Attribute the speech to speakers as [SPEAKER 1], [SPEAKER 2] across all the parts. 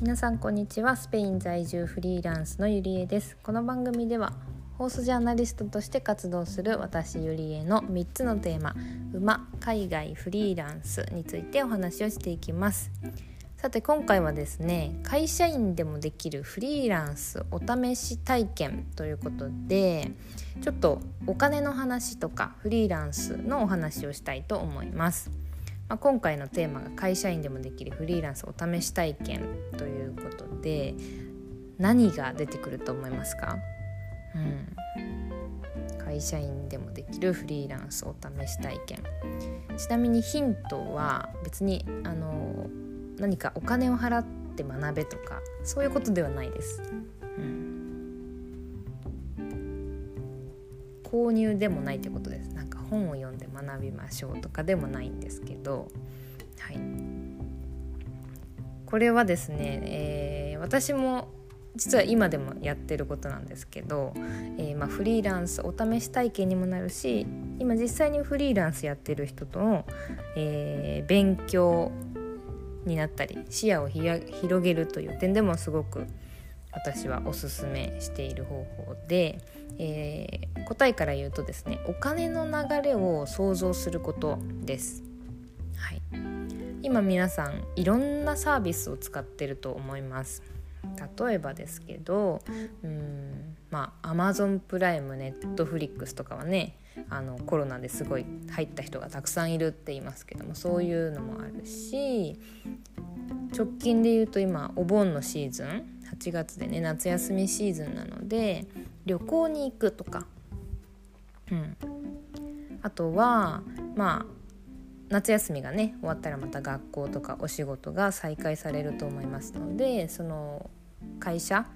[SPEAKER 1] 皆さんこんにちは。スペイン在住フリーランスのゆりえです。この番組ではホースジャーナリストとして活動する私ゆりえの3つのテーマ馬海外フリーランスについてお話をしていきます。さて今回はですね会社員でもできるフリーランスお試し体験ということでちょっとお金の話とかフリーランスのお話をしたいと思います。まあ、今回のテーマが会社員でもできるフリーランスお試し体験ということで何が出てくると思いますか、うん、会社員でもできるフリーランスお試し体験。ちなみにヒントは別にあの何かお金を払って学べとかそういうことではないです、うん、購入でもないってことです。なんか本を読んで学びましょうとかでもないんですけど、はい、これはですね、えー、私も実は今でもやってることなんですけど、えー、まあ、フリーランスお試し体験にもなるし今実際にフリーランスやってる人との、えー、勉強になったり視野を広げるという点でもすごく私はおすすめしている方法で、えー、答えから言うとですねお金の流れを想像することです。はい、今皆さんいろんなサービスを使ってると思います。例えばですけどうんまあアマゾンプライムネットフリックスとかはねあのコロナですごい入った人がたくさんいるって言いますけどもそういうのもあるし直近で言うと今お盆のシーズン8月でね夏休みシーズンなので旅行に行くとか、うん、あとはまあ夏休みがね終わったらまた学校とかお仕事が再開されると思いますのでその会社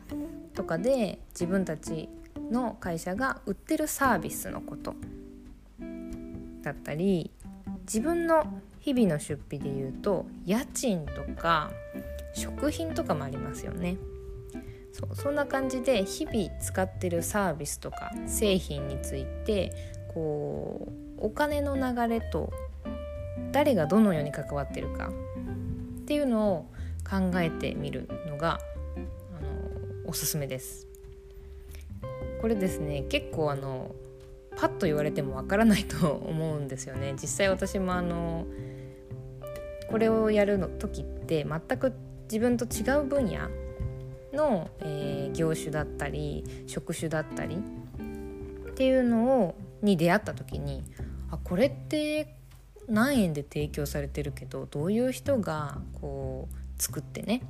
[SPEAKER 1] とかで自分たちの会社が売ってるサービスのこと。だったり自分の日々の出費で言うと家賃とか食品とかもありますよね。そうそんな感じで日々使ってるサービスとか製品についてこうお金の流れと誰がどのように関わってるかっていうのを考えてみるのがあのおすすめです。これですね結構あのパッと言われてもわからないと思うんですよね。実際私もあのこれをやるの時って全く自分と違う分野の、えー、業種だったり職種だったりっていうのをに出会った時にあこれって何円で提供されてるけどどういう人がこう作ってね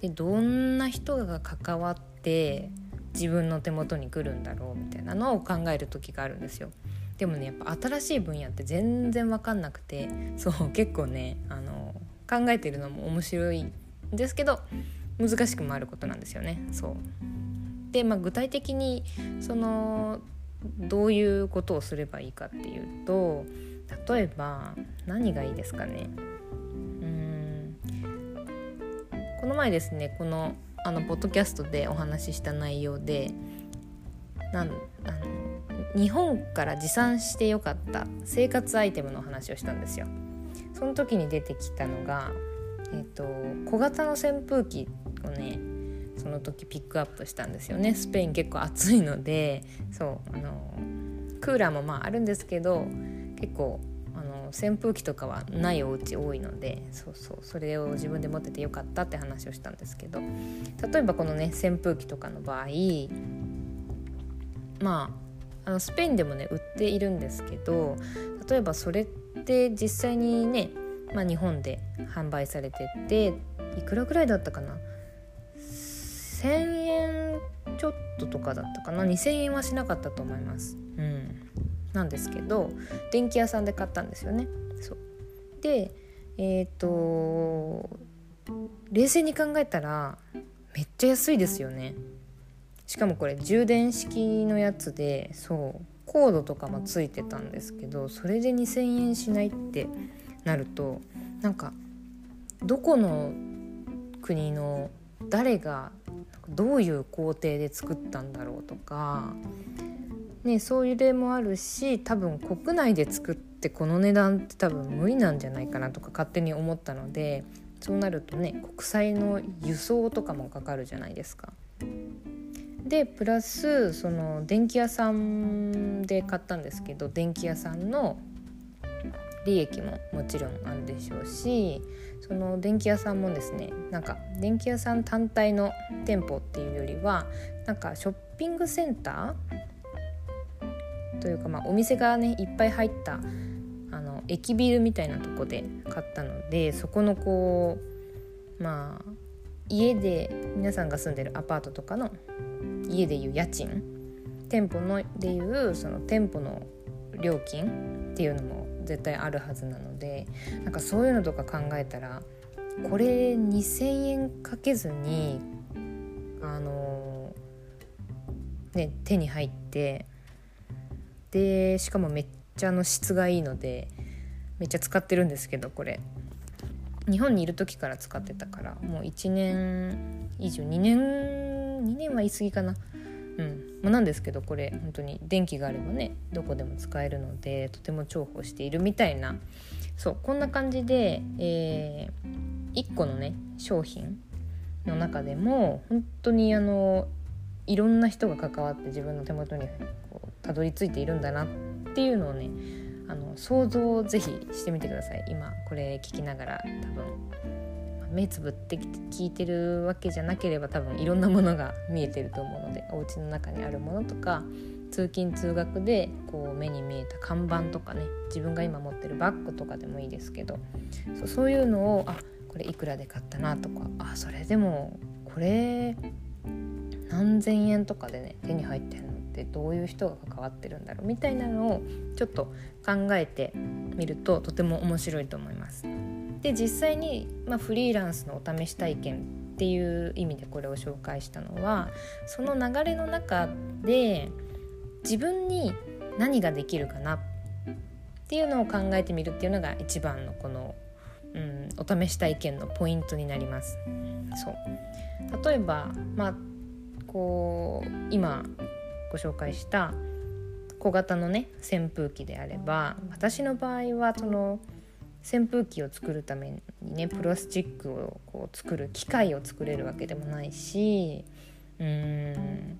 [SPEAKER 1] でどんな人が関わって自分の手元に来るんだろうみたいなのを考える時があるんですよ。でもねやっぱ新しい分野って全然分かんなくてそう結構ねあの考えてるのも面白いんですけど難しくもあることなんですよね。そうで、まあ、具体的にそのどういうことをすればいいかっていうと例えば何がいいですかねうんこの前ですねこのあのポッドキャストでお話しした内容でなんあの日本から持参してよかった生活アイテムの話をしたんですよ。その時に出てきたのが、えーと小型の扇風機をねその時ピックアップしたんですよね。スペイン結構暑いのでそうあのクーラーもまああるんですけど結構あの扇風機とかはないお家多いのでそうそうそれを自分で持っててよかったって話をしたんですけど例えばこのね扇風機とかの場合まああのスペインでもね売っているんですけど例えばそれって実際にね、まあ、日本で販売されてていくらぐらいだったかな？1,000円ちょっととかだったかな？2,000円はしなかったと思います。うん、なんですけど電気屋さんで買ったんですよね。そうでえっ、ー、と冷静に考えたらめっちゃ安いですよね。しかもこれ充電式のやつでそうコードとかもついてたんですけどそれで2,000円しないってなるとなんかどこの国の誰がどういう工程で作ったんだろうとか、ね、そういう例もあるし多分国内で作ってこの値段って多分無理なんじゃないかなとか勝手に思ったのでそうなるとね国際の輸送とかもかかるじゃないですか。でプラスその電気屋さんで買ったんですけど電気屋さんの利益ももちろんあるでしょうしその電気屋さんもですねなんか電気屋さん単体の店舗っていうよりはなんかショッピングセンターというか、まあ、お店がねいっぱい入ったあの駅ビルみたいなとこで買ったのでそこのこうまあ家で皆さんが住んでるアパートとかの家でいう家賃店舗のでいうその店舗の料金っていうのも絶対あるはずなのでなんかそういうのとか考えたらこれ2,000円かけずにあのね手に入ってでしかもめっちゃの質がいいのでめっちゃ使ってるんですけどこれ。日本にいる時から使ってたからもう1年以上2年2年は言い過ぎかな。うん。まあ、なんですけどこれ本当に電気があればねどこでも使えるのでとても重宝しているみたいなそうこんな感じで、えー、1個のね商品の中でも本当にあのいろんな人が関わって自分の手元にこうたどり着いているんだなっていうのをねあの想像をぜひしてみてください。今これ聞きながら多分。目つぶってきて聞いてるわけじゃなければ多分いろんなものが見えてると思うのでお家の中にあるものとか通勤通学でこう目に見えた看板とかね自分が今持ってるバッグとかでもいいですけどそうそういうのをあこれいくらで買ったなとかあそれでもこれ何千円とかでね手に入ってるのってどういう人が関わってるんだろうみたいなのをちょっと考えてみるととても面白いと思います。で実際に、まあ、フリーランスのお試し体験っていう意味でこれを紹介したのはその流れの中で自分に何ができるかなっていうのを考えてみるっていうのが一番のこの、うん、お試し体験のポイントになります。そう例えば、まあ、こう今ご紹介した小型のね扇風機であれば私の場合はその扇風機を作るためにねプラスチックをこう作る機械を作れるわけでもないしうーん。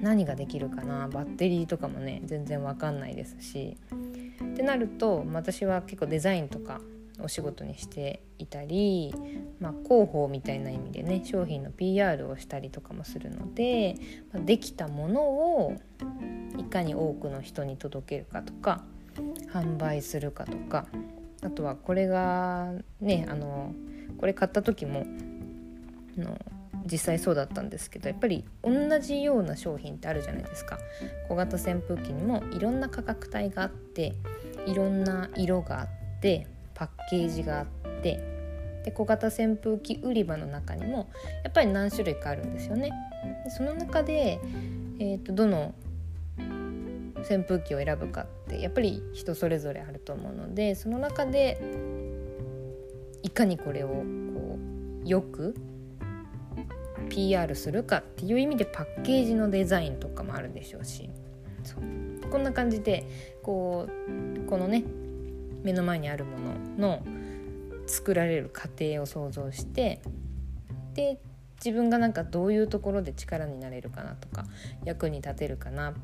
[SPEAKER 1] 何ができるかな？バッテリーとかもね全然わかんないですし。ってなると私は結構デザインとかお仕事にしていたり、まあ、広報みたいな意味でね商品の PR をしたりとかもするので、まあ、できたものをいかに多くの人に届けるかとか販売するかとかあとはこれがねあのこれ買った時もの実際そうだったんですけどやっぱり同じような商品ってあるじゃないですか小型扇風機にもいろんな価格帯があっていろんな色があってパッケージがあってで小型扇風機売り場の中にもやっぱり何種類かあるんですよね。その中で、えーとどの扇風機を選ぶかってやっぱり人それぞれあると思うのでその中でいかにこれをこうよく PR するかっていう意味でパッケージのデザインとかもあるでしょうし。そう。こんな感じでこうこのね目の前にあるものの作られる過程を想像してで自分がなんかどういうところで力になれるかなとか役に立てるかなっ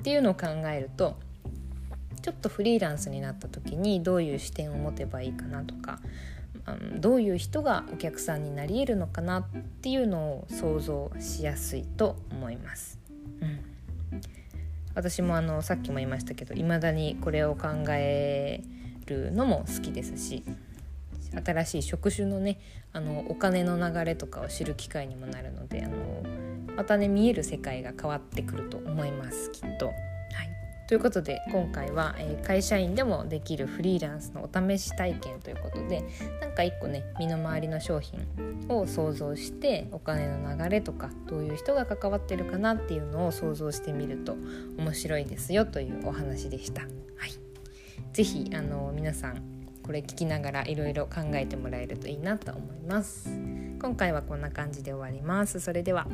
[SPEAKER 1] っていうのを考えるとちょっとフリーランスになった時にどういう視点を持てばいいかなとか、うん、どういう人がお客さんになり得るのかなっていうのを想像しやすいと思います。うん私もあのさっきも言いましたけど未だにこれを考えるのも好きですし新しい職種のねあのお金の流れとかを知る機会にもなるのであのまたね見える世界が変わってくると思いますきっと。はい、ということで今回は、えー、会社員でもできるフリーランスのお試し体験ということでなんか一個ね身の回りの商品を想像してお金の流れとかどういう人が関わってるかなっていうのを想像してみると面白いですよというお話でした。はい、ぜひあの皆さんこれ聞きながらいろいろ考えてもらえるといいなと思います。今回はこんな感じで終わります。それでは。